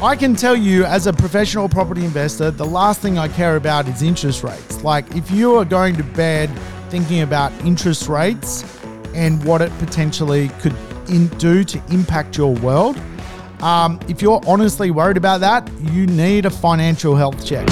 I can tell you, as a professional property investor, the last thing I care about is interest rates. Like, if you are going to bed thinking about interest rates and what it potentially could in, do to impact your world, um, if you're honestly worried about that, you need a financial health check.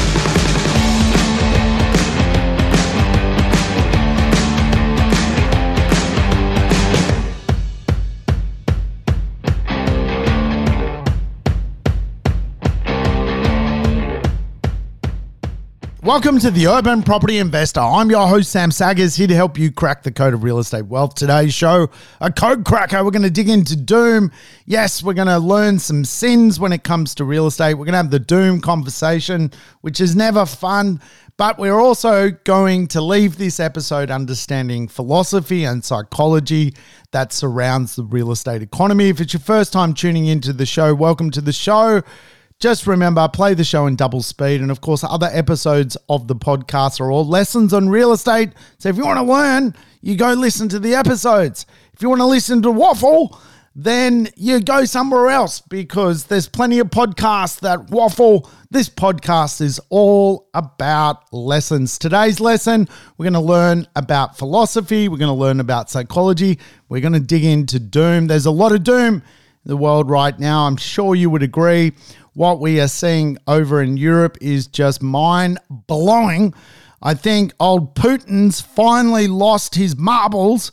Welcome to the Urban Property Investor. I'm your host, Sam Saggers, here to help you crack the code of real estate wealth. Today's show, a code cracker. We're going to dig into Doom. Yes, we're going to learn some sins when it comes to real estate. We're going to have the Doom conversation, which is never fun. But we're also going to leave this episode understanding philosophy and psychology that surrounds the real estate economy. If it's your first time tuning into the show, welcome to the show. Just remember, play the show in double speed. And of course, other episodes of the podcast are all lessons on real estate. So if you want to learn, you go listen to the episodes. If you want to listen to waffle, then you go somewhere else because there's plenty of podcasts that waffle. This podcast is all about lessons. Today's lesson, we're going to learn about philosophy, we're going to learn about psychology, we're going to dig into doom. There's a lot of doom in the world right now. I'm sure you would agree what we are seeing over in Europe is just mind blowing. I think old Putin's finally lost his marbles.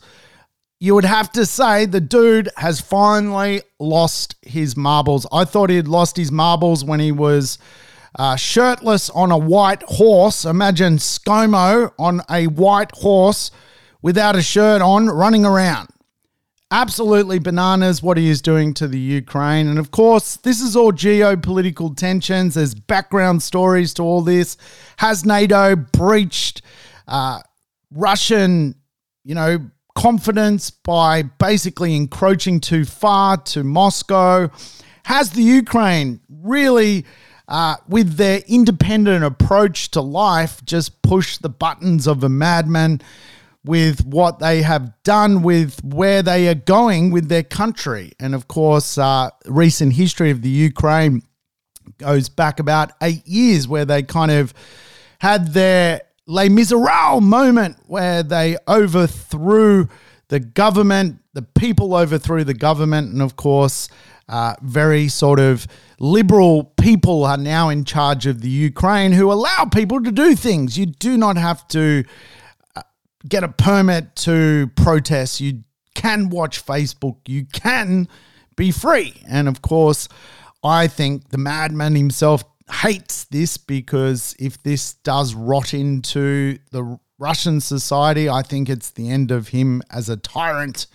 You would have to say the dude has finally lost his marbles. I thought he had lost his marbles when he was uh, shirtless on a white horse. Imagine ScoMo on a white horse without a shirt on running around absolutely bananas what he is doing to the Ukraine. And of course, this is all geopolitical tensions. There's background stories to all this. Has NATO breached uh, Russian, you know, confidence by basically encroaching too far to Moscow? Has the Ukraine really, uh, with their independent approach to life, just pushed the buttons of a madman? With what they have done with where they are going with their country. And of course, uh, recent history of the Ukraine goes back about eight years where they kind of had their Les Miserables moment where they overthrew the government, the people overthrew the government, and of course, uh, very sort of liberal people are now in charge of the Ukraine who allow people to do things. You do not have to get a permit to protest. You can watch Facebook. You can be free. And of course, I think the madman himself hates this because if this does rot into the Russian society, I think it's the end of him as a tyrant.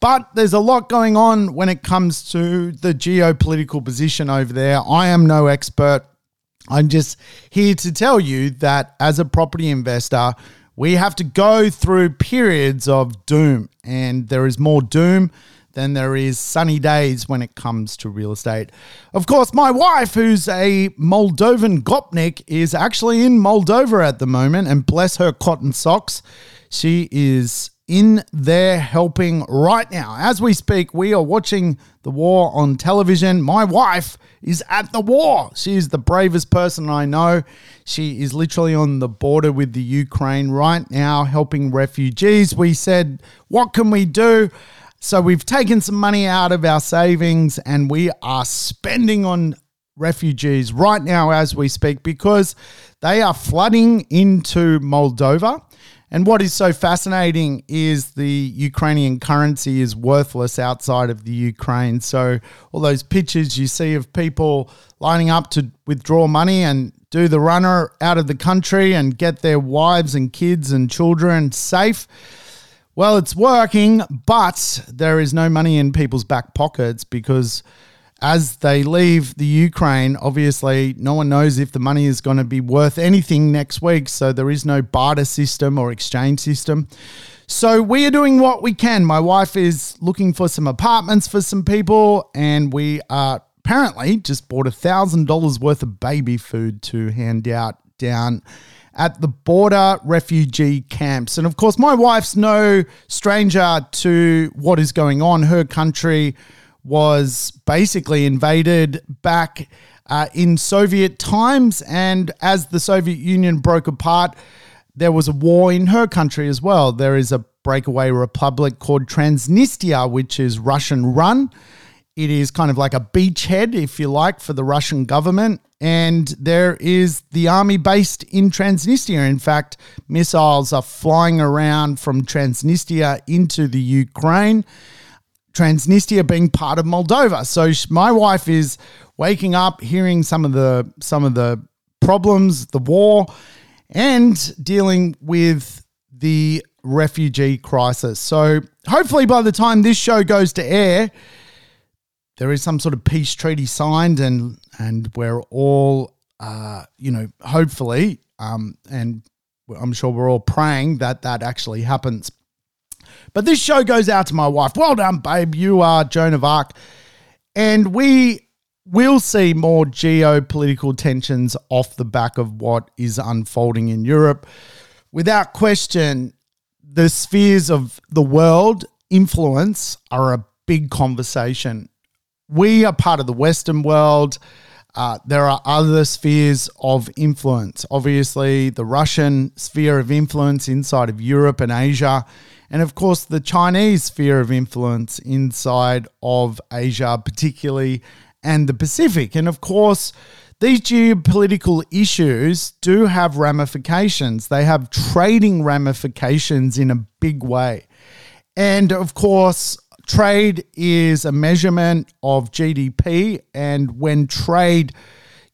But there's a lot going on when it comes to the geopolitical position over there. I am no expert. I'm just here to tell you that as a property investor, we have to go through periods of doom, and there is more doom than there is sunny days when it comes to real estate. Of course, my wife, who's a Moldovan Gopnik, is actually in Moldova at the moment, and bless her cotton socks, she is in there helping right now. As we speak, we are watching the war on television. My wife is at the war. She is the bravest person I know. She is literally on the border with the Ukraine right now helping refugees. We said, What can we do? So we've taken some money out of our savings and we are spending on refugees right now as we speak because they are flooding into Moldova. And what is so fascinating is the Ukrainian currency is worthless outside of the Ukraine. So all those pictures you see of people lining up to withdraw money and do the runner out of the country and get their wives and kids and children safe. Well, it's working, but there is no money in people's back pockets because as they leave the Ukraine, obviously no one knows if the money is going to be worth anything next week. So there is no barter system or exchange system. So we are doing what we can. My wife is looking for some apartments for some people, and we are apparently just bought a thousand dollars worth of baby food to hand out down at the border refugee camps. And of course, my wife's no stranger to what is going on. Her country was basically invaded back uh, in Soviet times. And as the Soviet Union broke apart, there was a war in her country as well. There is a breakaway republic called Transnistria, which is Russian run. It is kind of like a beachhead, if you like, for the Russian government. And there is the army based in Transnistria. In fact, missiles are flying around from Transnistria into the Ukraine. Transnistria being part of Moldova. So my wife is waking up, hearing some of the some of the problems, the war, and dealing with the refugee crisis. So hopefully by the time this show goes to air, there is some sort of peace treaty signed and and we're all uh, you know, hopefully, um, and I'm sure we're all praying that that actually happens. But this show goes out to my wife. Well done, babe. You are Joan of Arc. And we will see more geopolitical tensions off the back of what is unfolding in Europe. Without question, the spheres of the world influence are a big conversation. We are part of the Western world. Uh, there are other spheres of influence. Obviously, the Russian sphere of influence inside of Europe and Asia, and of course, the Chinese sphere of influence inside of Asia, particularly, and the Pacific. And of course, these geopolitical issues do have ramifications. They have trading ramifications in a big way. And of course, trade is a measurement of GDP. And when trade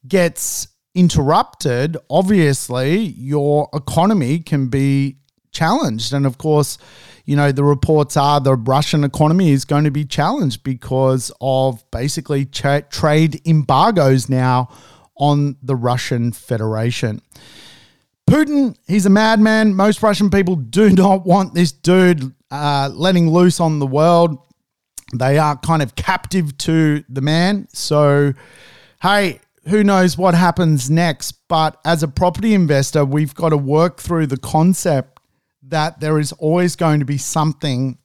gets interrupted, obviously your economy can be challenged. And of course, you know, the reports are the Russian economy is going to be challenged because of basically tra- trade embargoes now on the Russian Federation. Putin, he's a madman. Most Russian people do not want this dude uh, letting loose on the world. They are kind of captive to the man. So, hey, who knows what happens next? But as a property investor, we've got to work through the concept that there is always going to be something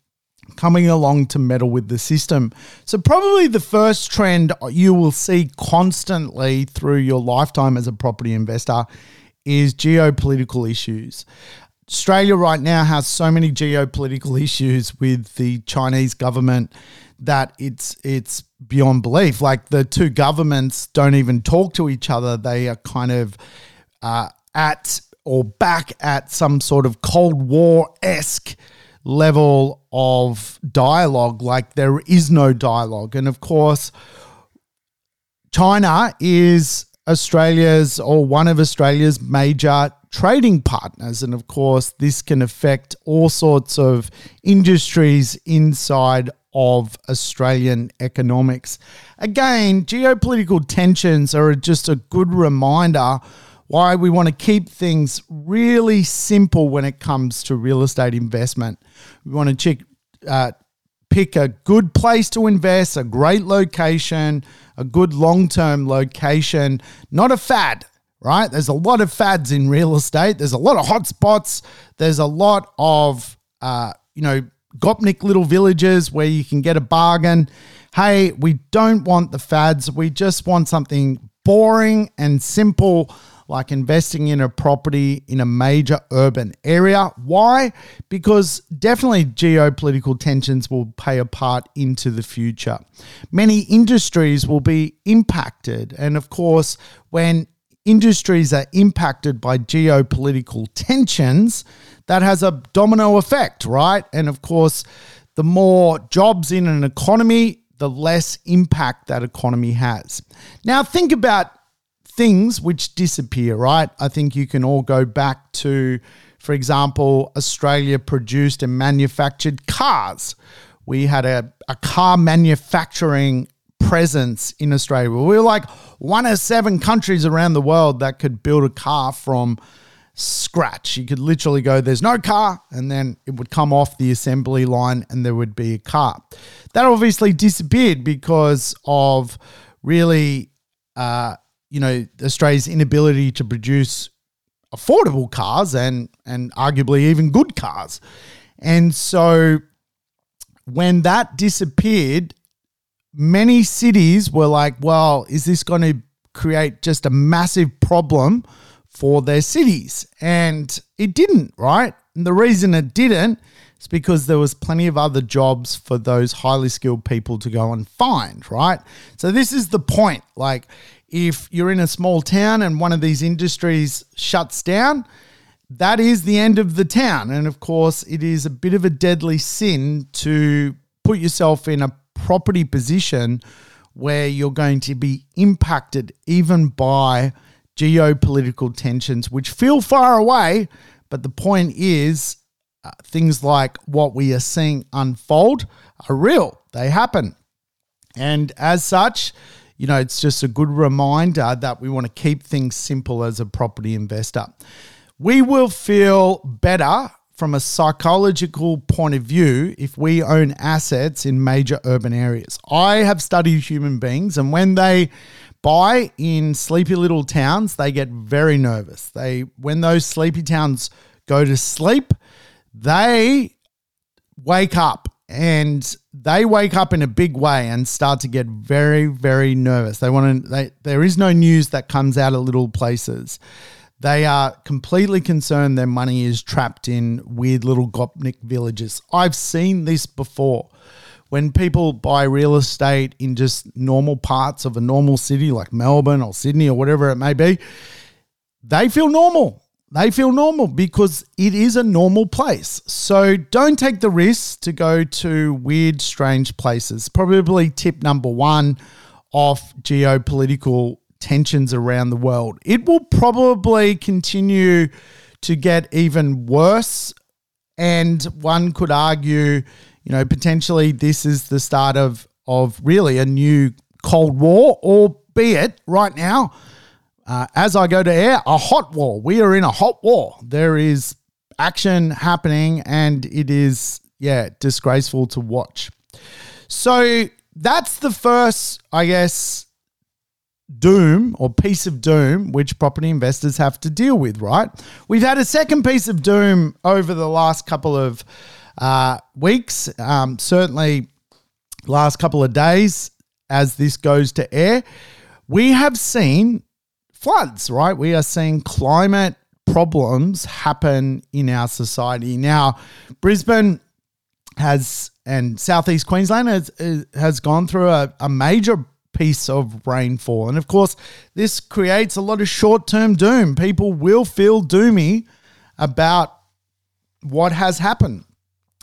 coming along to meddle with the system. So, probably the first trend you will see constantly through your lifetime as a property investor is geopolitical issues. Australia right now has so many geopolitical issues with the Chinese government that it's it's beyond belief. Like the two governments don't even talk to each other. They are kind of uh, at or back at some sort of Cold War esque level of dialogue. Like there is no dialogue. And of course, China is Australia's or one of Australia's major trading partners. And of course, this can affect all sorts of industries inside of Australian economics. Again, geopolitical tensions are just a good reminder why we want to keep things really simple when it comes to real estate investment. We want to check, uh, pick a good place to invest, a great location, a good long term location, not a fad. Right? There's a lot of fads in real estate. There's a lot of hot spots. There's a lot of, uh, you know, Gopnik little villages where you can get a bargain. Hey, we don't want the fads. We just want something boring and simple like investing in a property in a major urban area. Why? Because definitely geopolitical tensions will play a part into the future. Many industries will be impacted. And of course, when industries are impacted by geopolitical tensions, that has a domino effect, right? And of course, the more jobs in an economy, the less impact that economy has. Now, think about things which disappear, right? I think you can all go back to, for example, Australia produced and manufactured cars. We had a, a car manufacturing presence in Australia. We were like one of seven countries around the world that could build a car from scratch. You could literally go, there's no car, and then it would come off the assembly line and there would be a car. That obviously disappeared because of really uh, you know, Australia's inability to produce affordable cars and and arguably even good cars. And so when that disappeared, many cities were like, well, is this going to create just a massive problem for their cities. And it didn't, right? And the reason it didn't is because there was plenty of other jobs for those highly skilled people to go and find, right? So this is the point. Like if you're in a small town and one of these industries shuts down, that is the end of the town. And of course, it is a bit of a deadly sin to put yourself in a property position where you're going to be impacted even by geopolitical tensions, which feel far away. But the point is, uh, things like what we are seeing unfold are real, they happen. And as such, you know, it's just a good reminder that we want to keep things simple as a property investor. We will feel better from a psychological point of view if we own assets in major urban areas. I have studied human beings, and when they buy in sleepy little towns, they get very nervous. They when those sleepy towns go to sleep, they wake up and they wake up in a big way and start to get very very nervous. They want to they there is no news that comes out of little places. They are completely concerned their money is trapped in weird little Gopnik villages. I've seen this before. When people buy real estate in just normal parts of a normal city like Melbourne or Sydney or whatever it may be, they feel normal. They feel normal because it is a normal place. So don't take the risk to go to weird, strange places. Probably tip number one off geopolitical tensions around the world. It will probably continue to get even worse. And one could argue, you know, potentially this is the start of, of really a new Cold War, albeit right now, uh, as I go to air, a hot war. We are in a hot war. There is action happening, and it is, yeah, disgraceful to watch. So that's the first, I guess, doom or piece of doom which property investors have to deal with, right? We've had a second piece of doom over the last couple of uh, weeks, um, certainly last couple of days as this goes to air. We have seen floods, right? We are seeing climate problems happen in our society. Now, Brisbane has and southeast Queensland has, has gone through a, a major piece of rainfall. And of course, this creates a lot of short term doom. People will feel doomy about what has happened.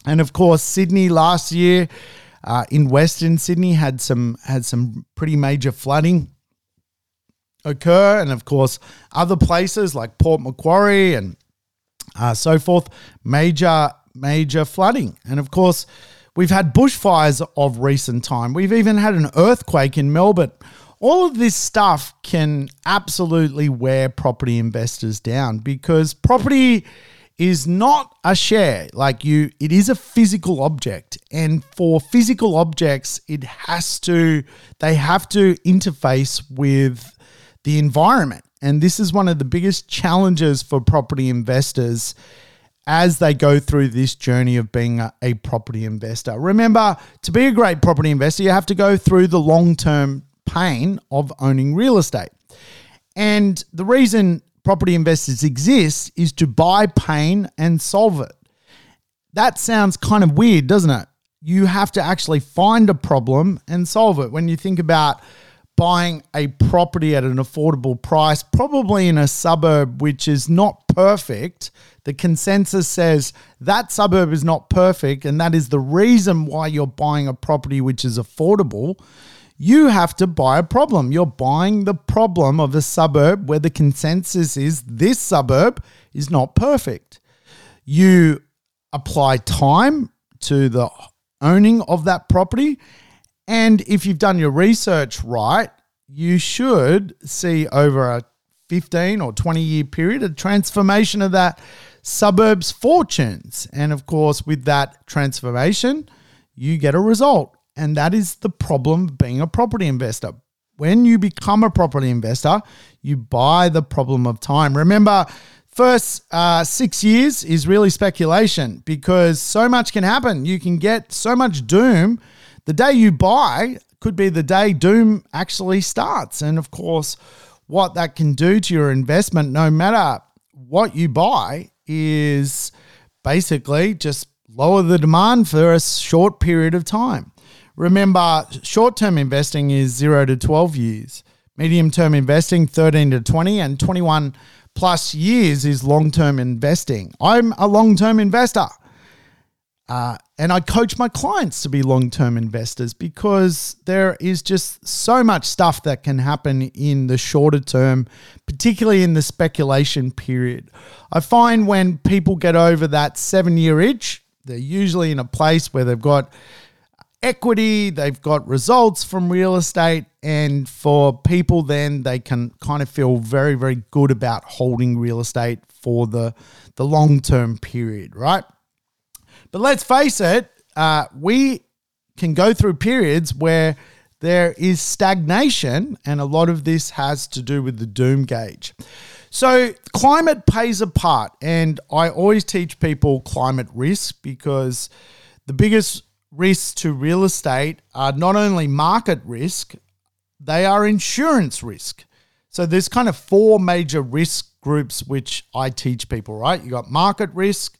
And of course, Sydney last year uh, in Western Sydney had some had some pretty major flooding occur, and of course, other places like Port Macquarie and uh, so forth, major major flooding. And of course, We've had bushfires of recent time. We've even had an earthquake in Melbourne. All of this stuff can absolutely wear property investors down because property is not a share like you it is a physical object and for physical objects it has to they have to interface with the environment and this is one of the biggest challenges for property investors as they go through this journey of being a, a, property investor. Remember, to be a great property investor, you have to go through the long term pain of owning real estate. And the reason property investors exist is to buy pain and solve it. That sounds kind of weird, doesn't it? You have to actually find a problem and solve it. When you think about buying a property at an affordable price, probably in a suburb which is not perfect, the consensus says that suburb is not perfect, and that is the reason why you're buying a property which is affordable. You have to buy a problem. You're buying the problem of a suburb where the consensus is this suburb is not perfect. You apply time to the owning of that property. And if you've done your research right, you should see over a 15 or 20 year period a transformation of that suburbs fortunes. And of course, with that transformation, you get a result. And that is the problem of being a property investor. When you become a property investor, you buy the problem of time. Remember, first uh, six years is really speculation because so much can happen. You can get so much doom. The day you buy could be the day doom actually starts. And of course, what that can do to your investment, no matter what you buy, is basically just lower the demand for a short period of time. Remember, short term investing is zero to 12 years, medium term investing 13 to 20, and 21 plus years is long term investing. I'm a long term investor. Uh, and I coach my clients to be long term investors because there is just so much stuff that can happen in the shorter term, particularly in the speculation period. I find when people get over that seven year itch, they're usually in a place where they've got equity, they've got results from real estate, and for people, then they can kind of feel very, very good about holding real estate for the, the long term period, right? But let's face it, uh, we can go through periods where there is stagnation, and a lot of this has to do with the doom gauge. So, climate plays a part, and I always teach people climate risk because the biggest risks to real estate are not only market risk, they are insurance risk. So, there's kind of four major risk groups which I teach people, right? You got market risk,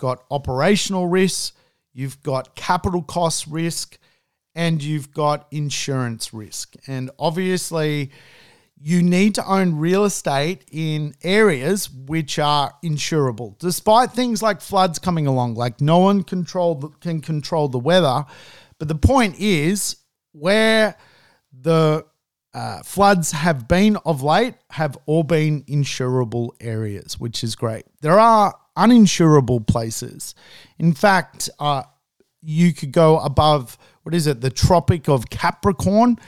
got operational risk, you've got capital cost risk, and you've got insurance risk. And obviously, you need to own real estate in areas which are insurable. Despite things like floods coming along, like no one control can control the weather, but the point is where the uh, floods have been of late have all been insurable areas, which is great. There are uninsurable places. In fact, uh, you could go above what is it, the Tropic of Capricorn,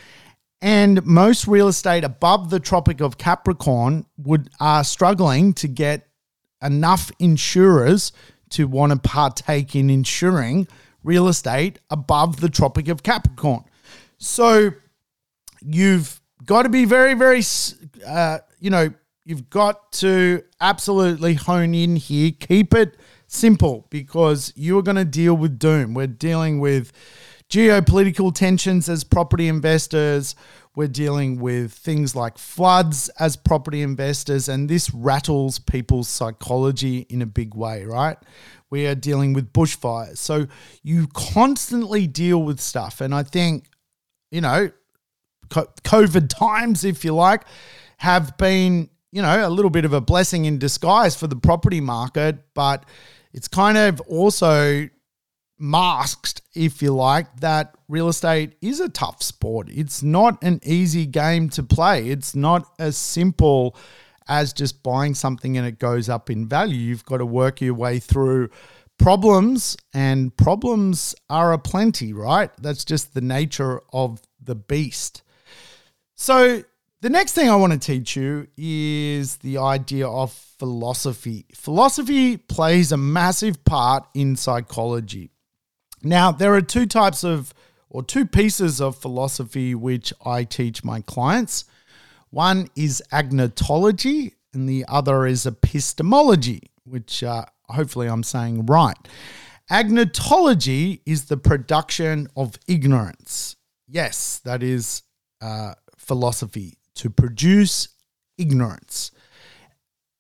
and most real estate above the Tropic of Capricorn would are struggling to get enough insurers to want to partake in insuring real estate above the Tropic of Capricorn. So you've got to be very, very, uh, you know, you've got to absolutely hone in here. Keep it simple because you are going to deal with doom. We're dealing with geopolitical tensions as property investors. We're dealing with things like floods as property investors, and this rattles people's psychology in a big way, right? We are dealing with bushfires. So you constantly deal with stuff. And I think, you know, COVID times, if you like, have been, you know, a little bit of a blessing in disguise for the property market, but it's kind of also masked, if you like, that real estate is a tough sport. It's not an easy game to play. It's not as simple as just buying something and it goes up in value. You've got to work your way through problems, and problems are aplenty, right? That's just the nature of the beast. So, the next thing I want to teach you is the idea of philosophy. Philosophy plays a massive part in psychology. Now, there are two types of, or two pieces of philosophy which I teach my clients. One is agnotology, and the other is epistemology, which uh, hopefully I'm saying right. Agnotology is the production of ignorance. Yes, that is uh, philosophy, to produce ignorance.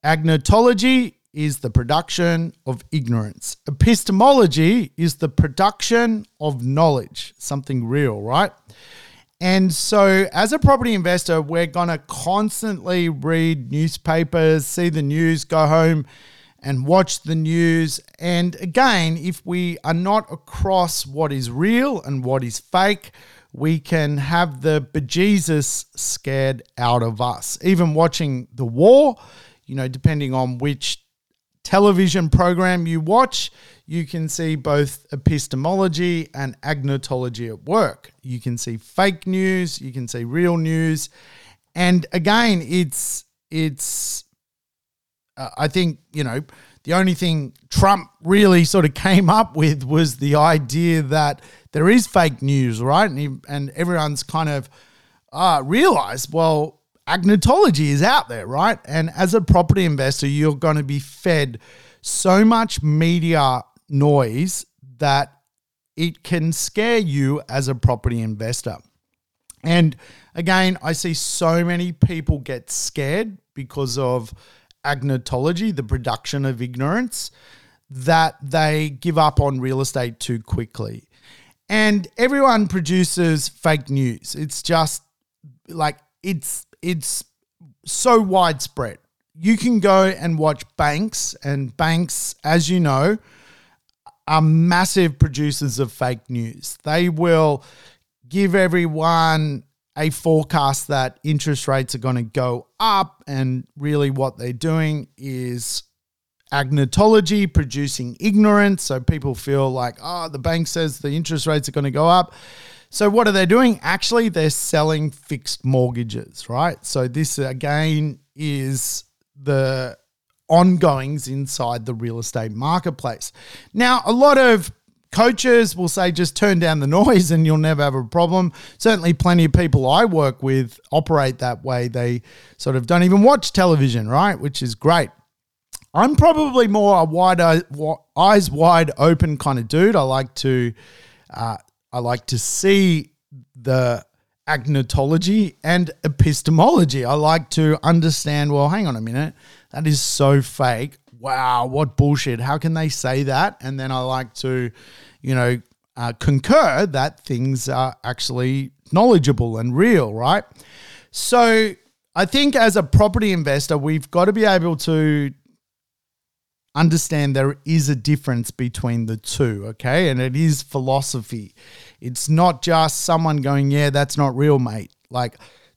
Agnotology is the production of ignorance. Epistemology is the production of knowledge, something real, right? And so, as a property investor, we're going to constantly read newspapers, see the news, go home and watch the news. And again, if we are not across what is real and what is fake, we can have the bejesus scared out of us. Even watching the war, you know, depending on which television program you watch, you can see both epistemology and agnotology at work. You can see fake news, you can see real news, and again, it's it's. Uh, I think you know the only thing Trump really sort of came up with was the idea that there is fake news, right? And he, and everyone's kind of uh, realized, well, agnotology is out there, right? And as a property investor, you're going to be fed so much media noise that it can scare you as a property investor. And again, I see so many people get scared because of agnotology, the production of ignorance, that they give up on real estate too quickly. And everyone produces fake news. It's just like it's it's so widespread. You can go and watch banks, and banks, as you know, are massive producers of fake news. They will give everyone a forecast that interest rates are going to go up, and really what they're doing is agnotology, producing ignorance. So people feel like, oh, the bank says the interest rates are going to go up. So what are they doing? Actually, they're selling fixed mortgages, right? So this again is the ongoings inside the real estate marketplace. Now, a lot of coaches will say just turn down the noise and you'll never have a problem. Certainly, plenty of people I work with operate that way. They sort of don't even watch television, right? Which is great. I'm probably more a wide eyes wide open kind of dude. I like to uh, I like to see the agnotology and epistemology. I like to understand. Well, hang on a minute, that is so fake. Wow, what bullshit! How can they say that? And then I like to, you know, uh, concur that things are actually knowledgeable and real, right? So I think as a property investor, we've got to be able to understand there is a difference between the two, okay? And it is philosophy. It's not just someone going, yeah, that's not real, mate. Like,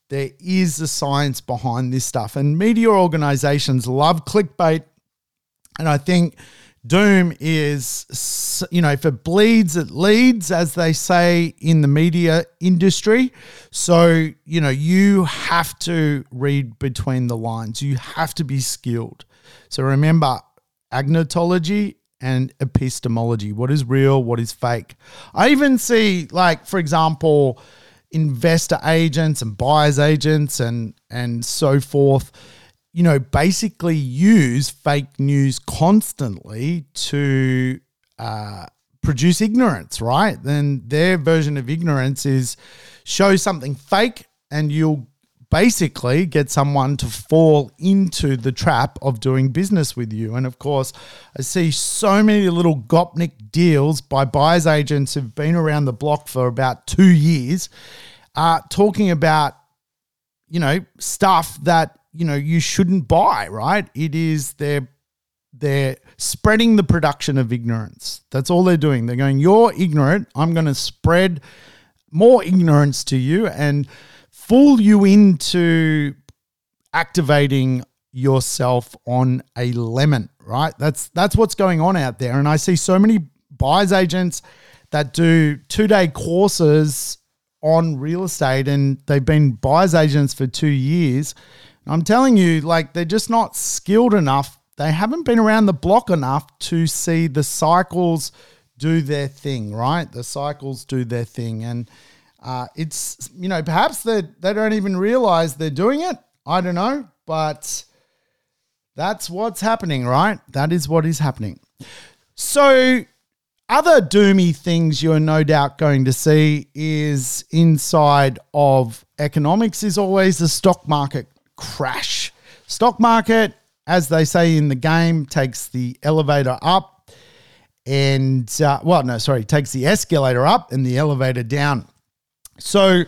there is a science behind this stuff. And media organizations love clickbait. And I think Doom is, you know, if it bleeds, it leads, as they say in the media industry. So, you know, you have to read between the lines, you have to be skilled. So remember, agnotology and epistemology. What is real? What is fake? I even see, like, for example, investor agents and buyers agents and and so forth you know basically use fake news constantly to uh, produce ignorance right then their version of ignorance is show something fake and you'll basically get someone to fall into the trap of doing business with you. And of course, I see so many little Gopnik deals by buyer's agents who've been around the block for about two years, uh, talking about, you know, stuff that, you know, you shouldn't buy, right? It is they're they're spreading the production of ignorance. That's all they're doing. They're going, You're ignorant. I'm going to spread more ignorance to you. And fool you into activating yourself on a lemon, right? That's that's what's going on out there. And I see so many buyers agents that do two-day courses on real estate and they've been buyers agents for 2 years. I'm telling you like they're just not skilled enough. They haven't been around the block enough to see the cycles do their thing, right? The cycles do their thing and uh, it's you know perhaps they they don't even realize they're doing it. I don't know, but that's what's happening, right? That is what is happening. So other doomy things you're no doubt going to see is inside of economics is always the stock market crash. Stock market, as they say in the game, takes the elevator up and, uh, well, no, sorry, takes the escalator up and the elevator down. So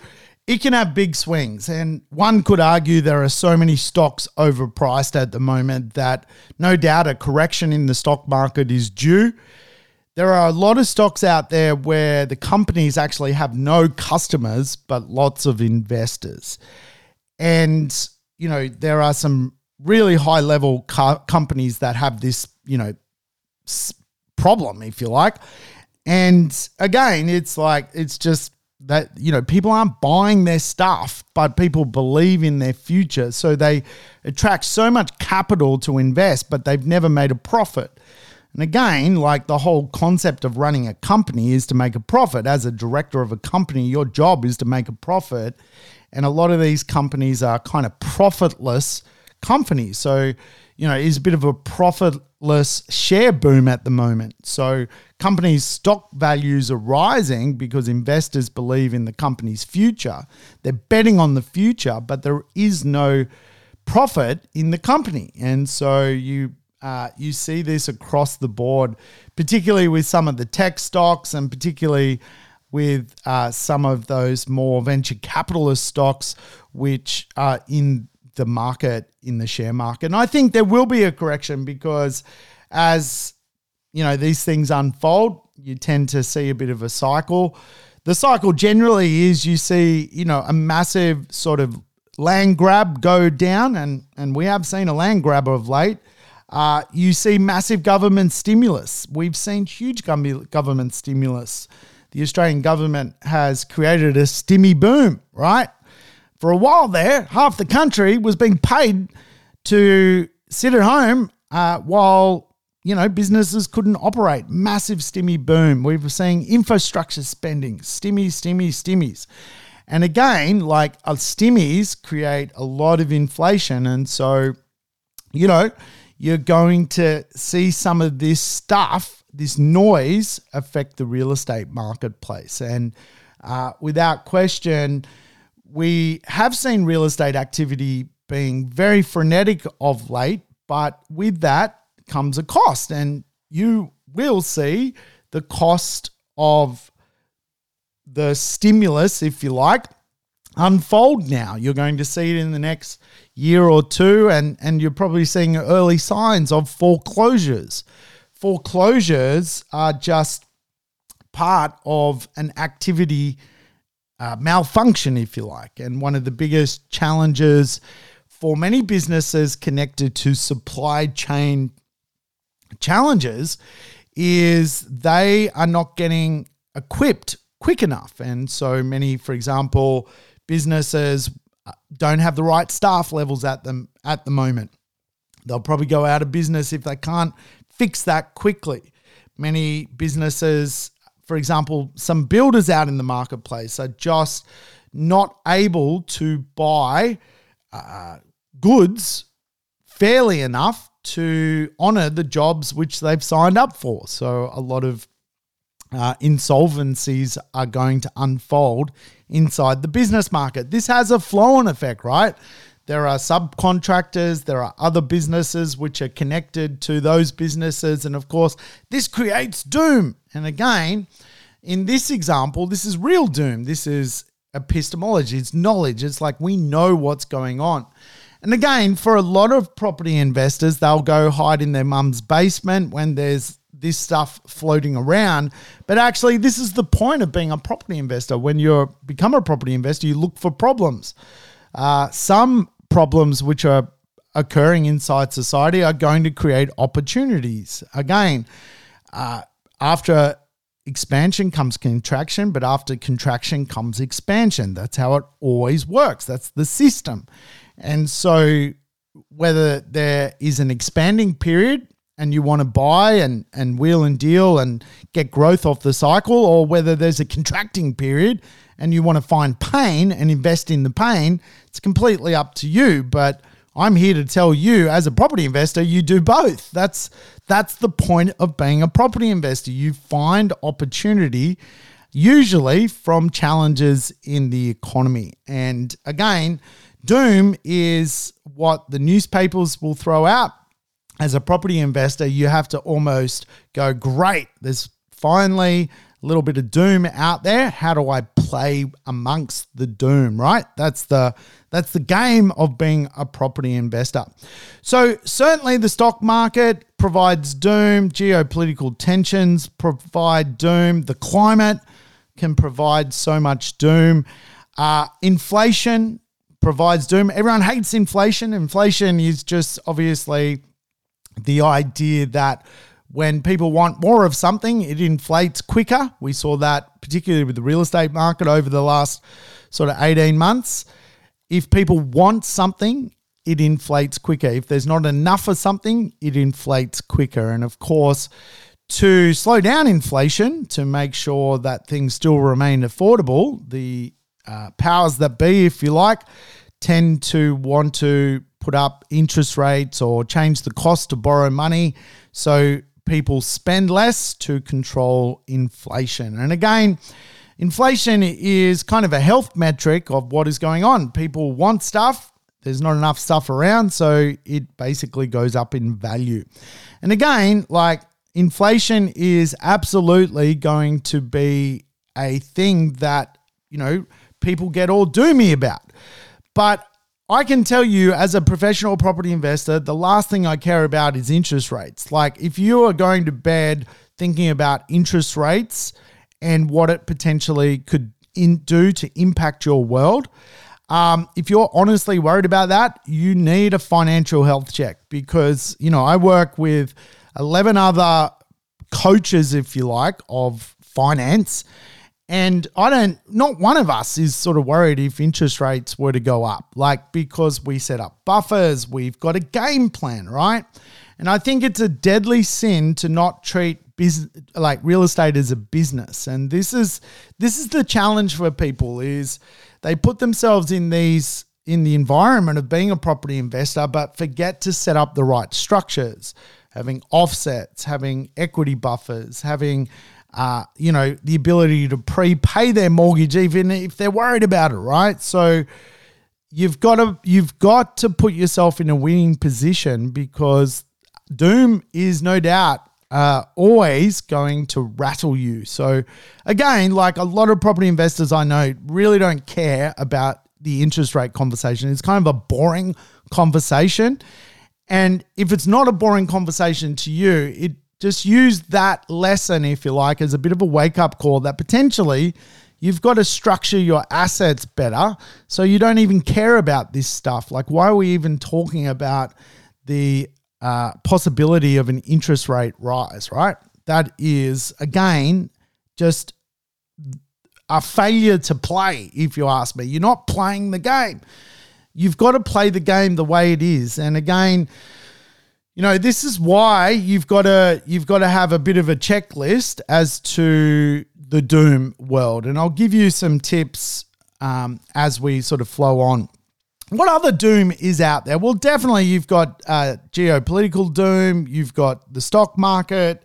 it can have big swings. And one could argue there are so many stocks overpriced at the moment that no doubt a correction in the stock market is due. There are a lot of stocks out there where the companies actually have no customers, but lots of investors. And, you know, there are some really high level co- companies that have this, you know, problem, if you like. And again, it's like, it's just that you know people aren't buying their stuff but people believe in their future. So they attract so much capital to invest but they've never made a profit. And again like the whole concept of running a company is to make a profit. As a director of a company your job is to make a profit. And a lot of these companies are kind of profitless company. So, you know, is a bit of a profitless share boom at the moment. So, companies' stock values are rising because investors believe in the company's future. They're betting on the future, but there is no profit in the company. And so you uh, you see this across the board, particularly with some of the tech stocks and particularly with uh, some of those more venture capitalist stocks, which are in the market, in the share market. And I think there will be a correction because as you know these things unfold, you tend to see a bit of a cycle. The cycle generally is you see, you know, a massive sort of land grab go down, and and we have seen a land grab of late. Uh, you see massive government stimulus. We've seen huge government stimulus. The Australian government has created a stimmy boom, right? For a while there, half the country was being paid to sit at home uh, while you know businesses couldn't operate. Massive stimmy boom. We were seeing infrastructure spending, stimmy, stimmy, stimmies. And again, like uh, stimmies create a lot of inflation. And so, you know, you're going to see some of this stuff, this noise, affect the real estate marketplace. And uh, without question, we have seen real estate activity being very frenetic of late, but with that comes a cost. And you will see the cost of the stimulus, if you like, unfold now. You're going to see it in the next year or two, and, and you're probably seeing early signs of foreclosures. Foreclosures are just part of an activity uh, malfunction, if you like. And one of the biggest challenges for many businesses connected to supply chain challenges is they are not getting equipped quick enough. And so many, for example, businesses uh, don't have the right staff levels at them at the moment. They'll probably go out of business if they can't fix that quickly. Many businesses, for example, some builders out in the marketplace are just not able to buy uh, goods fairly enough to honor the jobs which they've signed up for. So a lot of uh, insolvencies are going to unfold inside the business market. This has a flow on effect, right? There are subcontractors, there are other businesses which are connected to those businesses. And of course, this creates doom. And again, in this example, this is real doom. This is epistemology, it's knowledge. It's like we know what's going on. And again, for a lot of property investors, they'll go hide in their mum's basement when there's this stuff floating around. But actually, this is the point of being a property investor. When you become a property investor, you look for problems. Uh, some problems which are occurring inside society are going to create opportunities. Again, uh, after expansion comes contraction, but after contraction comes expansion. That's how it always works. That's the system. And so, whether there is an expanding period and you want to buy and, and wheel and deal and get growth off the cycle, or whether there's a contracting period and you want to find pain and invest in the pain, it's completely up to you. But I'm here to tell you, as a property investor, you do both. That's that's the point of being a property investor. You find opportunity, usually from challenges in the economy. And again, doom is what the newspapers will throw out as a property investor, you have to almost go, great, there's finally a little bit of doom out there. How do I play amongst the doom, right? That's the that's the game of being a property investor. So certainly the stock market provides doom, geopolitical tensions provide doom, the climate can provide so much doom. Uh, inflation provides doom. Everyone hates inflation. Inflation is just obviously the idea that when people want more of something, it inflates quicker. We saw that particularly with the real estate market over the last sort of 18 months. If people want something, it inflates quicker. If there's not enough of something, it inflates quicker. And of course, to slow down inflation, to make sure that things still remain affordable, the uh, powers that be, if you like, tend to want to put up interest rates or change the cost to borrow money so people spend less to control inflation. And again, inflation is kind of a health metric of what is going on. People want stuff, there's not enough stuff around, so it basically goes up in value. And again, like inflation is absolutely going to be a thing that, you know, people get all doomy about. But I can tell you, as a professional property investor, the last thing I care about is interest rates. Like, if you are going to bed thinking about interest rates and what it potentially could in, do to impact your world, um, if you're honestly worried about that, you need a financial health check because, you know, I work with 11 other coaches, if you like, of finance. And I don't, not one of us is sort of worried if interest rates were to go up, like because we set up buffers, we've got a game plan, right? And I think it's a deadly sin to not treat business like real estate as a business. And this is this is the challenge for people is they put themselves in these in the environment of being a property investor, but forget to set up the right structures, having offsets, having equity buffers, having uh, you know, the ability to prepay their mortgage even if they're worried about it, right? So you've got to you've got to put yourself in a winning position because doom is no doubt uh, always going to rattle you. So again, like a lot of property investors I know really don't care about the interest rate conversation. It's kind of a boring conversation. And if it's not a boring conversation to you, it just use that lesson, if you like, as a bit of a wake up call that potentially you've got to structure your assets better so you don't even care about this stuff. Like, why are we even talking about the uh, possibility of an interest rate rise, right? That is, again, just a failure to play, if you ask me. You're not playing the game. You've got to play the game the way it is. And again, you know this is why you've got to you've got to have a bit of a checklist as to the doom world. And i'll give you some tips um, as we sort of flow on. What other doom is out there? Well definitely you've got uh, geopolitical doom you've got the stock market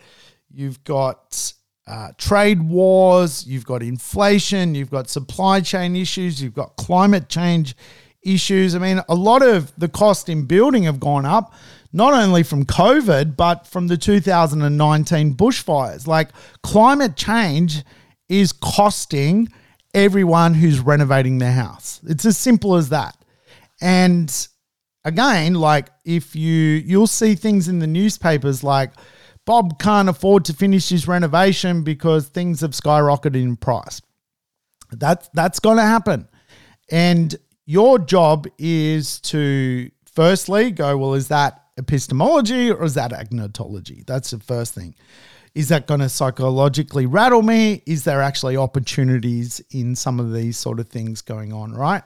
you've got uh, trade wars you've got inflation you've got supply chain issues you've got climate change issues. I mean a lot of the cost in building have gone up not only from COVID, but from the 2019 bushfires. Like climate change is costing everyone who's renovating their house. It's as simple as that. And again, like if you you'll see things in the newspapers like Bob can't afford to finish his renovation because things have skyrocketed in price. That's that's going to happen. And your job is to firstly go, well, is that epistemology or is that agnotology? That's the first thing. Is that going to psychologically rattle me? Is there actually opportunities in some of these sort of things going on, right?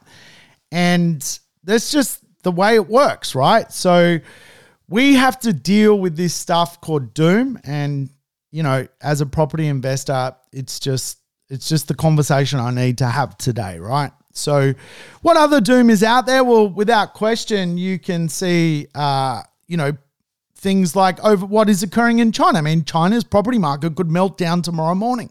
And that's just the way it works, right? So we have to deal with this stuff called doom and you know, as a property investor, it's just it's just the conversation I need to have today, right? So, what other doom is out there? Well, without question, you can see uh, you know, things like over what is occurring in China. I mean, China's property market could melt down tomorrow morning.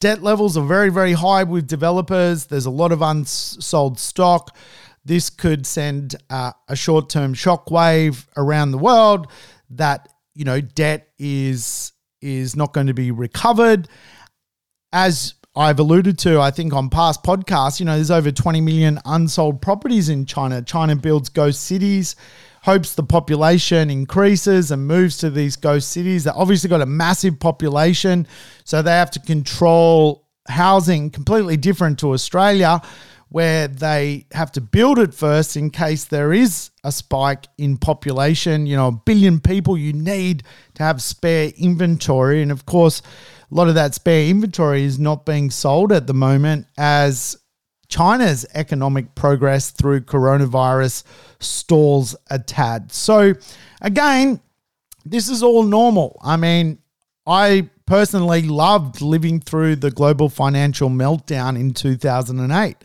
Debt levels are very, very high with developers. There's a lot of unsold stock. This could send uh, a short term shockwave around the world that, you know, debt is is not going to be recovered. As I've alluded to, I think on past podcasts, you know, there's over 20 million unsold properties in China. China builds ghost cities hopes the population increases and moves to these ghost cities. They obviously got a massive population, so they have to control housing completely different to Australia, where they have to build it first in case there is a spike in population. You know, a billion people, you need to have spare inventory. And of course, a lot of that spare inventory is not being sold at the moment as China's economic progress through coronavirus stalls a tad. So, again, this is all normal. I mean, I personally loved living through the global financial meltdown in 2008.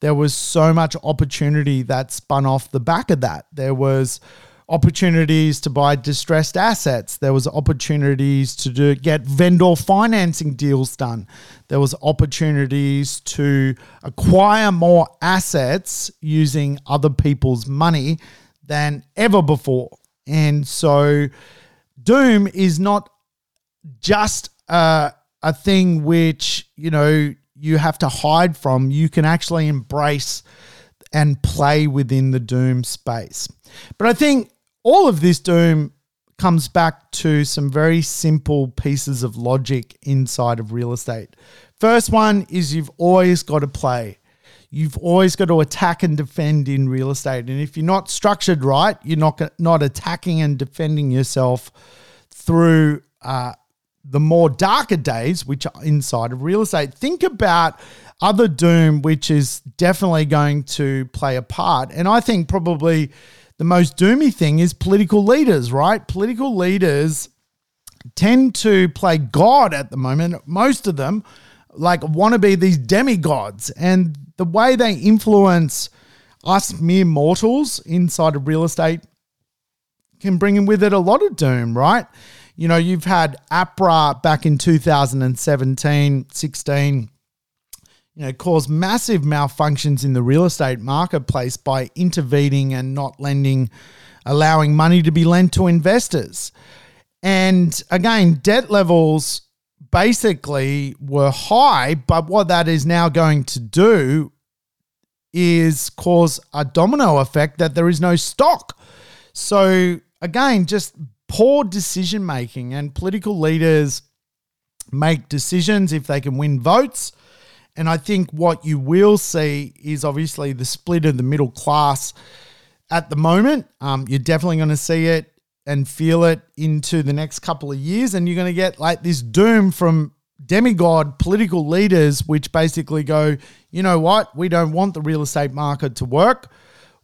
there was so much opportunity that spun off the back of that. There was opportunities to buy distressed assets. There was opportunities to do, get vendor financing deals done. There was opportunities to acquire more assets using other people's money than ever before. And so Doom is not just a, a thing which, you know, you have to hide from. You can actually embrace and play within the Doom space. But I think all of this doom comes back to some very simple pieces of logic inside of real estate. First one is you've always got to play. You've always got to attack and defend in real estate. And if you're not structured right, you're not not attacking and defending yourself through uh, the more darker days, which are inside of real estate. Think about other doom, which is definitely going to play a part. And I think probably the most doomy thing is political leaders, right? Political leaders tend to play God at the moment. Most of them like want to be these demigods. And the way they influence us mere mortals inside of real estate can bring in with it a lot of doom, right? You know, you've had APRA back in 2017, 16 you know, cause massive malfunctions in the real estate marketplace by intervening and not lending, allowing money to be lent to investors. And again, debt levels basically were high, but what that is now going to do is cause a domino effect that there is no stock. So again, just poor decision making and political leaders make decisions if they can win votes and I think what you will see is obviously the split of the middle class at the moment. Um, you're definitely going to see it and feel it into the next couple of years. And you're going to get like this doom from demigod political leaders, which basically go, you know what? We don't want the real estate market to work.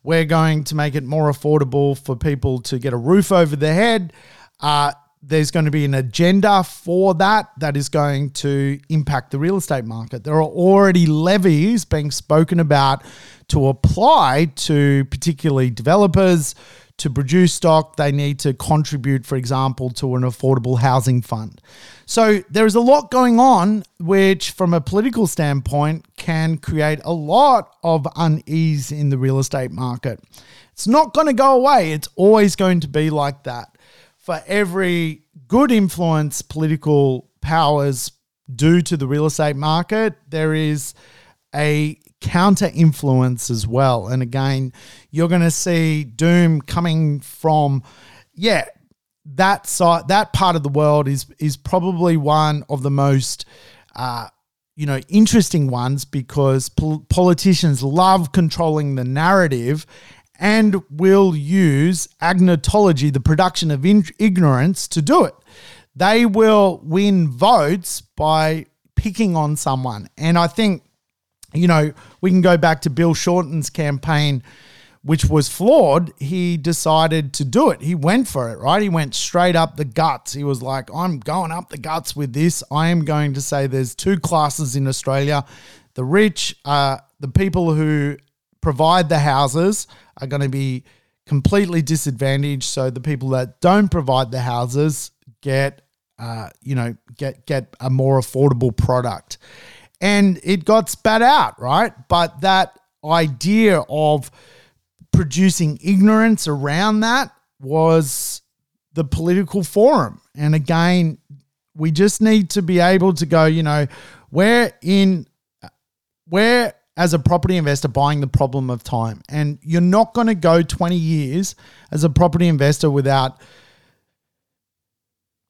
We're going to make it more affordable for people to get a roof over their head. Uh, there's going to be an agenda for that that is going to impact the real estate market. There are already levies being spoken about to apply to particularly developers to produce stock. They need to contribute, for example, to an affordable housing fund. So there is a lot going on, which, from a political standpoint, can create a lot of unease in the real estate market. It's not going to go away, it's always going to be like that for every good influence political powers do to the real estate market, there is a counter influence as well. And again, you're going to see doom coming from, yeah, that side, that part of the world is is probably one of the most, uh, you know, interesting ones because pol- politicians love controlling the narrative and will use agnotology, the production of in- ignorance, to do it. They will win votes by picking on someone. And I think, you know, we can go back to Bill Shorten's campaign, which was flawed. He decided to do it. He went for it, right? He went straight up the guts. He was like, I'm going up the guts with this. I am going to say there's two classes in Australia the rich are the people who provide the houses are going to be completely disadvantaged. So the people that don't provide the houses get, uh, you know, get get a more affordable product, and it got spat out, right? But that idea of producing ignorance around that was the political forum, and again, we just need to be able to go, you know, we're in, we're as a property investor buying the problem of time. And you're not going to go 20 years as a property investor without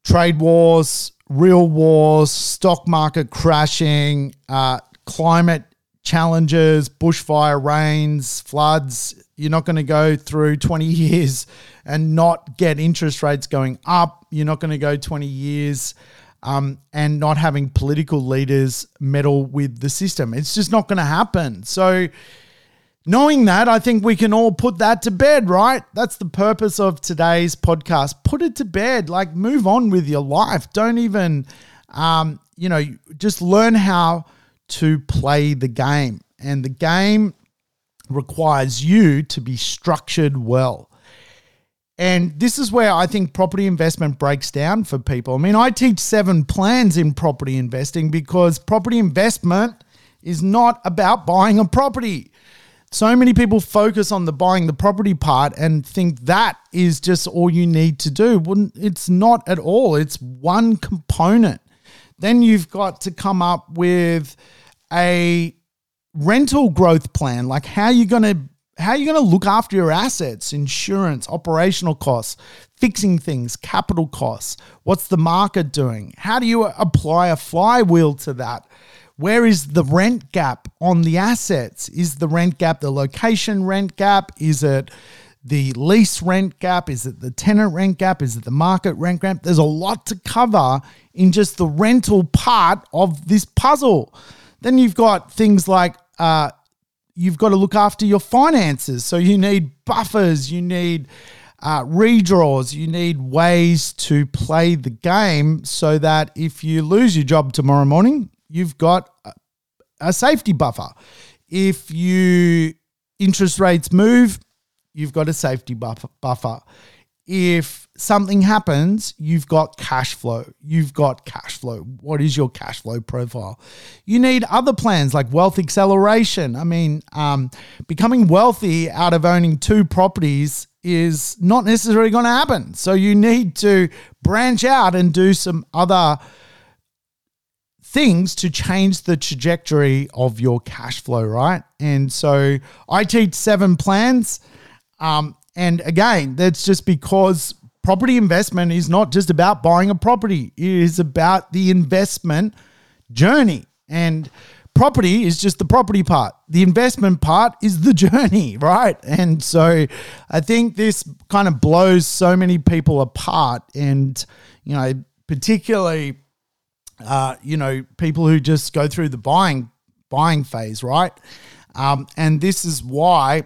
trade wars, real wars, stock market crashing, uh, climate challenges, bushfire rains, floods. You're not going to go through 20 years and not get interest rates going up. You're not going to go 20 years um, and not having political leaders meddle with the system. It's just not going to happen. So, knowing that, I think we can all put that to bed, right? That's the purpose of today's podcast. Put it to bed, like move on with your life. Don't even, um, you know, just learn how to play the game. And the game requires you to be structured well. And this is where I think property investment breaks down for people. I mean, I teach seven plans in property investing because property investment is not about buying a property. So many people focus on the buying the property part and think that is just all you need to do. It's not at all. It's one component. Then you've got to come up with a rental growth plan, like how you're going to how are you going to look after your assets, insurance, operational costs, fixing things, capital costs? What's the market doing? How do you apply a flywheel to that? Where is the rent gap on the assets? Is the rent gap the location rent gap? Is it the lease rent gap? Is it the tenant rent gap? Is it the market rent gap? There's a lot to cover in just the rental part of this puzzle. Then you've got things like uh, you've got to look after your finances. So you need buffers, you need uh, redraws, you need ways to play the game so that if you lose your job tomorrow morning, you've got a safety buffer. If you interest rates move, you've got a safety buffer. If something happens, you've got cash flow. You've got cash flow. What is your cash flow profile? You need other plans like wealth acceleration. I mean, um, becoming wealthy out of owning two properties is not necessarily going to happen. So you need to branch out and do some other things to change the trajectory of your cash flow, right? And so I teach seven plans. Um, and again, that's just because property investment is not just about buying a property, it is about the investment journey. And property is just the property part, the investment part is the journey, right? And so I think this kind of blows so many people apart. And, you know, particularly uh, you know, people who just go through the buying buying phase, right? Um, and this is why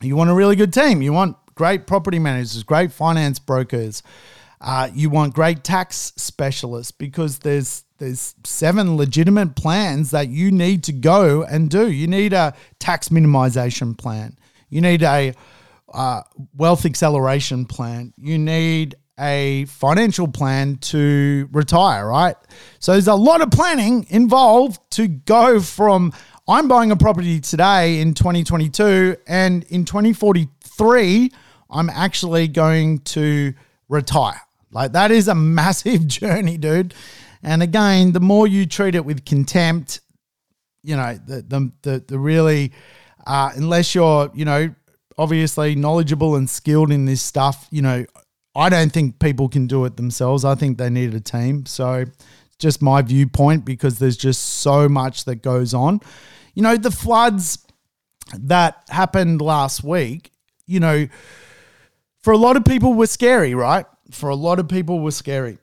you want a really good team. You want great property managers, great finance brokers. Uh, you want great tax specialists because there's there's seven legitimate plans that you need to go and do. You need a tax minimization plan. You need a uh, wealth acceleration plan. You need a financial plan to retire, right? So there's a lot of planning involved to go from I'm buying a property today in 2022 and in 2043 I'm actually going to retire. Like that is a massive journey, dude. And again, the more you treat it with contempt, you know, the the the, the really uh, unless you're, you know, obviously knowledgeable and skilled in this stuff, you know, I don't think people can do it themselves. I think they need a team. So, just my viewpoint because there's just so much that goes on. You know, the floods that happened last week, you know, for a lot of people were scary, right? For a lot of people were scary.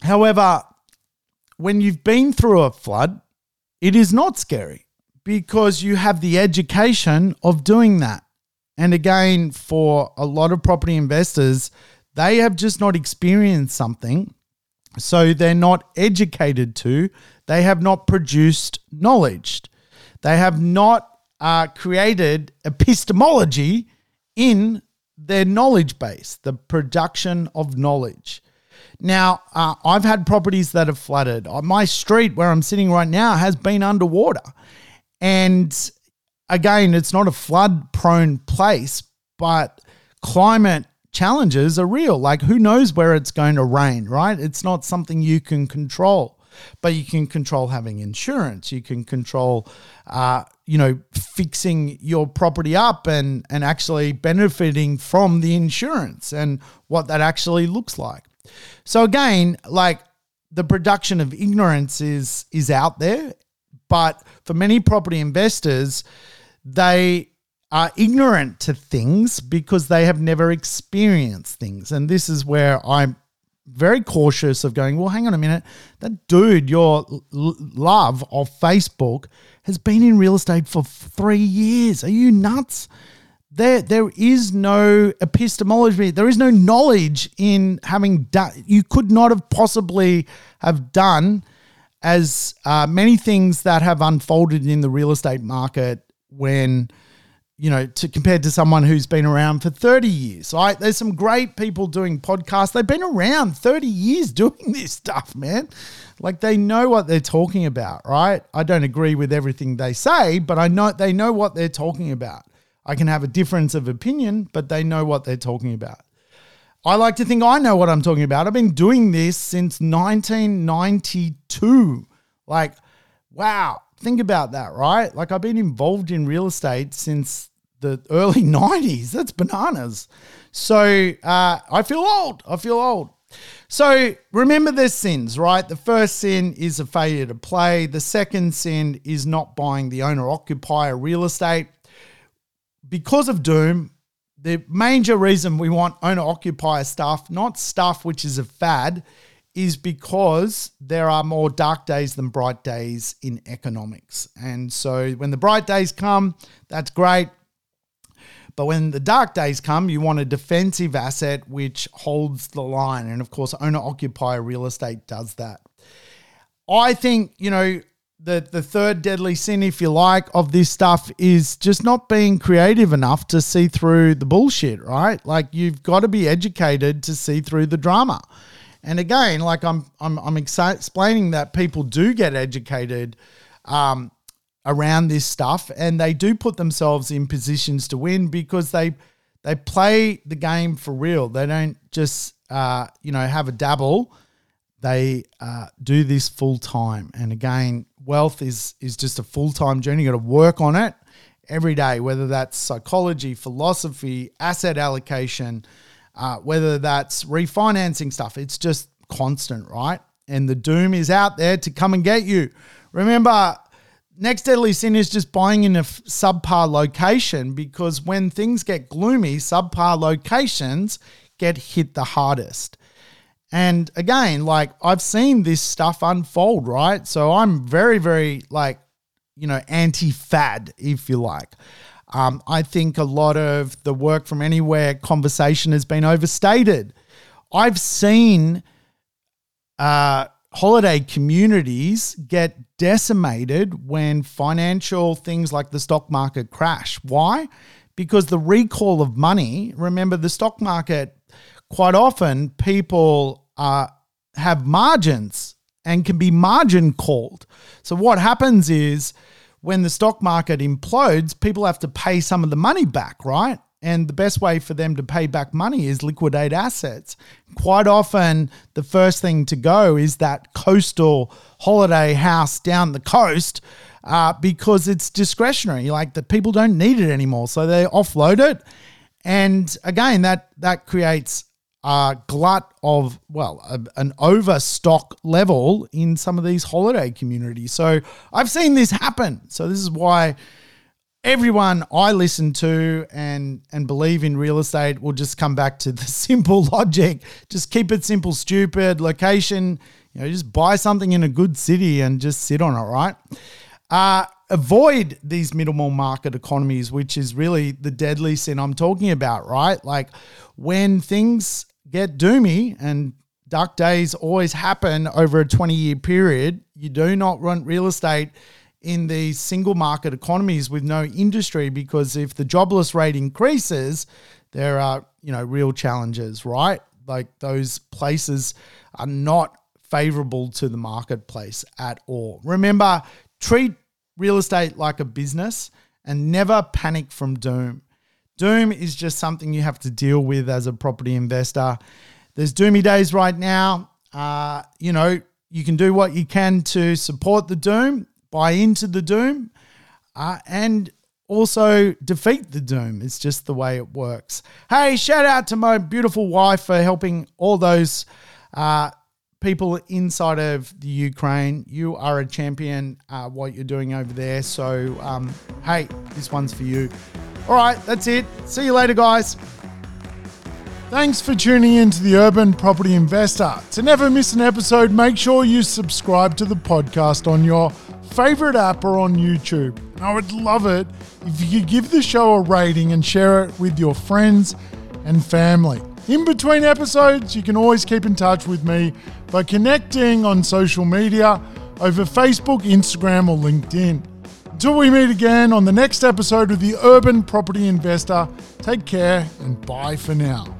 However, when you've been through a flood, it is not scary because you have the education of doing that. And again, for a lot of property investors, they have just not experienced something. So they're not educated to, they have not produced knowledge. They have not uh, created epistemology in their knowledge base, the production of knowledge. Now, uh, I've had properties that have flooded. Uh, my street where I'm sitting right now has been underwater. And again, it's not a flood prone place, but climate challenges are real. Like, who knows where it's going to rain, right? It's not something you can control, but you can control having insurance. You can control, uh, you know, fixing your property up and and actually benefiting from the insurance and what that actually looks like. So again, like the production of ignorance is is out there, but for many property investors, they are ignorant to things because they have never experienced things. And this is where I'm very cautious of going, well, hang on a minute. That dude, your love of Facebook, has been in real estate for three years. Are you nuts? There, there is no epistemology. There is no knowledge in having done. You could not have possibly have done as uh, many things that have unfolded in the real estate market when you know, to compared to someone who's been around for 30 years. Right? There's some great people doing podcasts. They've been around 30 years doing this stuff, man. Like they know what they're talking about, right? I don't agree with everything they say, but I know they know what they're talking about. I can have a difference of opinion, but they know what they're talking about. I like to think I know what I'm talking about. I've been doing this since 1992. Like, wow, think about that, right? Like, I've been involved in real estate since the early 90s. That's bananas. So uh, I feel old. I feel old. So remember there's sins, right? The first sin is a failure to play. The second sin is not buying the owner occupier real estate. Because of Doom, the major reason we want owner occupier stuff, not stuff which is a fad, is because there are more dark days than bright days in economics. And so when the bright days come, that's great. But when the dark days come, you want a defensive asset which holds the line. And of course, owner occupier real estate does that. I think, you know, the the third deadly sin, if you like, of this stuff is just not being creative enough to see through the bullshit, right? Like you've got to be educated to see through the drama. And again, like I'm I'm I'm explaining that people do get educated um, around this stuff, and they do put themselves in positions to win because they they play the game for real. They don't just uh, you know have a dabble they uh, do this full time. And again, wealth is is just a full time journey. You got to work on it every day, whether that's psychology, philosophy, asset allocation, uh, whether that's refinancing stuff. It's just constant, right? And the doom is out there to come and get you. Remember, next deadly sin is just buying in a subpar location because when things get gloomy, subpar locations get hit the hardest. And again, like I've seen this stuff unfold, right? So I'm very, very like, you know, anti fad, if you like. Um, I think a lot of the work from anywhere conversation has been overstated. I've seen uh, holiday communities get decimated when financial things like the stock market crash. Why? Because the recall of money, remember, the stock market, quite often people uh, have margins and can be margin called. So what happens is when the stock market implodes, people have to pay some of the money back, right? And the best way for them to pay back money is liquidate assets. Quite often, the first thing to go is that coastal holiday house down the coast uh, because it's discretionary. Like the people don't need it anymore, so they offload it. And again, that that creates uh, glut of, well, a, an overstock level in some of these holiday communities. So I've seen this happen. So this is why everyone I listen to and and believe in real estate will just come back to the simple logic. Just keep it simple, stupid location. You know, just buy something in a good city and just sit on it, right? Uh, avoid these minimal market economies, which is really the deadly sin I'm talking about, right? Like when things get doomy and dark days always happen over a 20 year period. You do not run real estate in these single market economies with no industry because if the jobless rate increases, there are, you know, real challenges, right? Like those places are not favorable to the marketplace at all. Remember, treat real estate like a business and never panic from doom. Doom is just something you have to deal with as a property investor. There's doomy days right now. Uh, you know, you can do what you can to support the doom, buy into the doom, uh, and also defeat the doom. It's just the way it works. Hey, shout out to my beautiful wife for helping all those uh, people inside of the Ukraine. You are a champion, uh, what you're doing over there. So, um, hey, this one's for you. All right, that's it. See you later, guys. Thanks for tuning in to the Urban Property Investor. To never miss an episode, make sure you subscribe to the podcast on your favorite app or on YouTube. I would love it if you could give the show a rating and share it with your friends and family. In between episodes, you can always keep in touch with me by connecting on social media over Facebook, Instagram, or LinkedIn. Until we meet again on the next episode of the Urban Property Investor, take care and bye for now.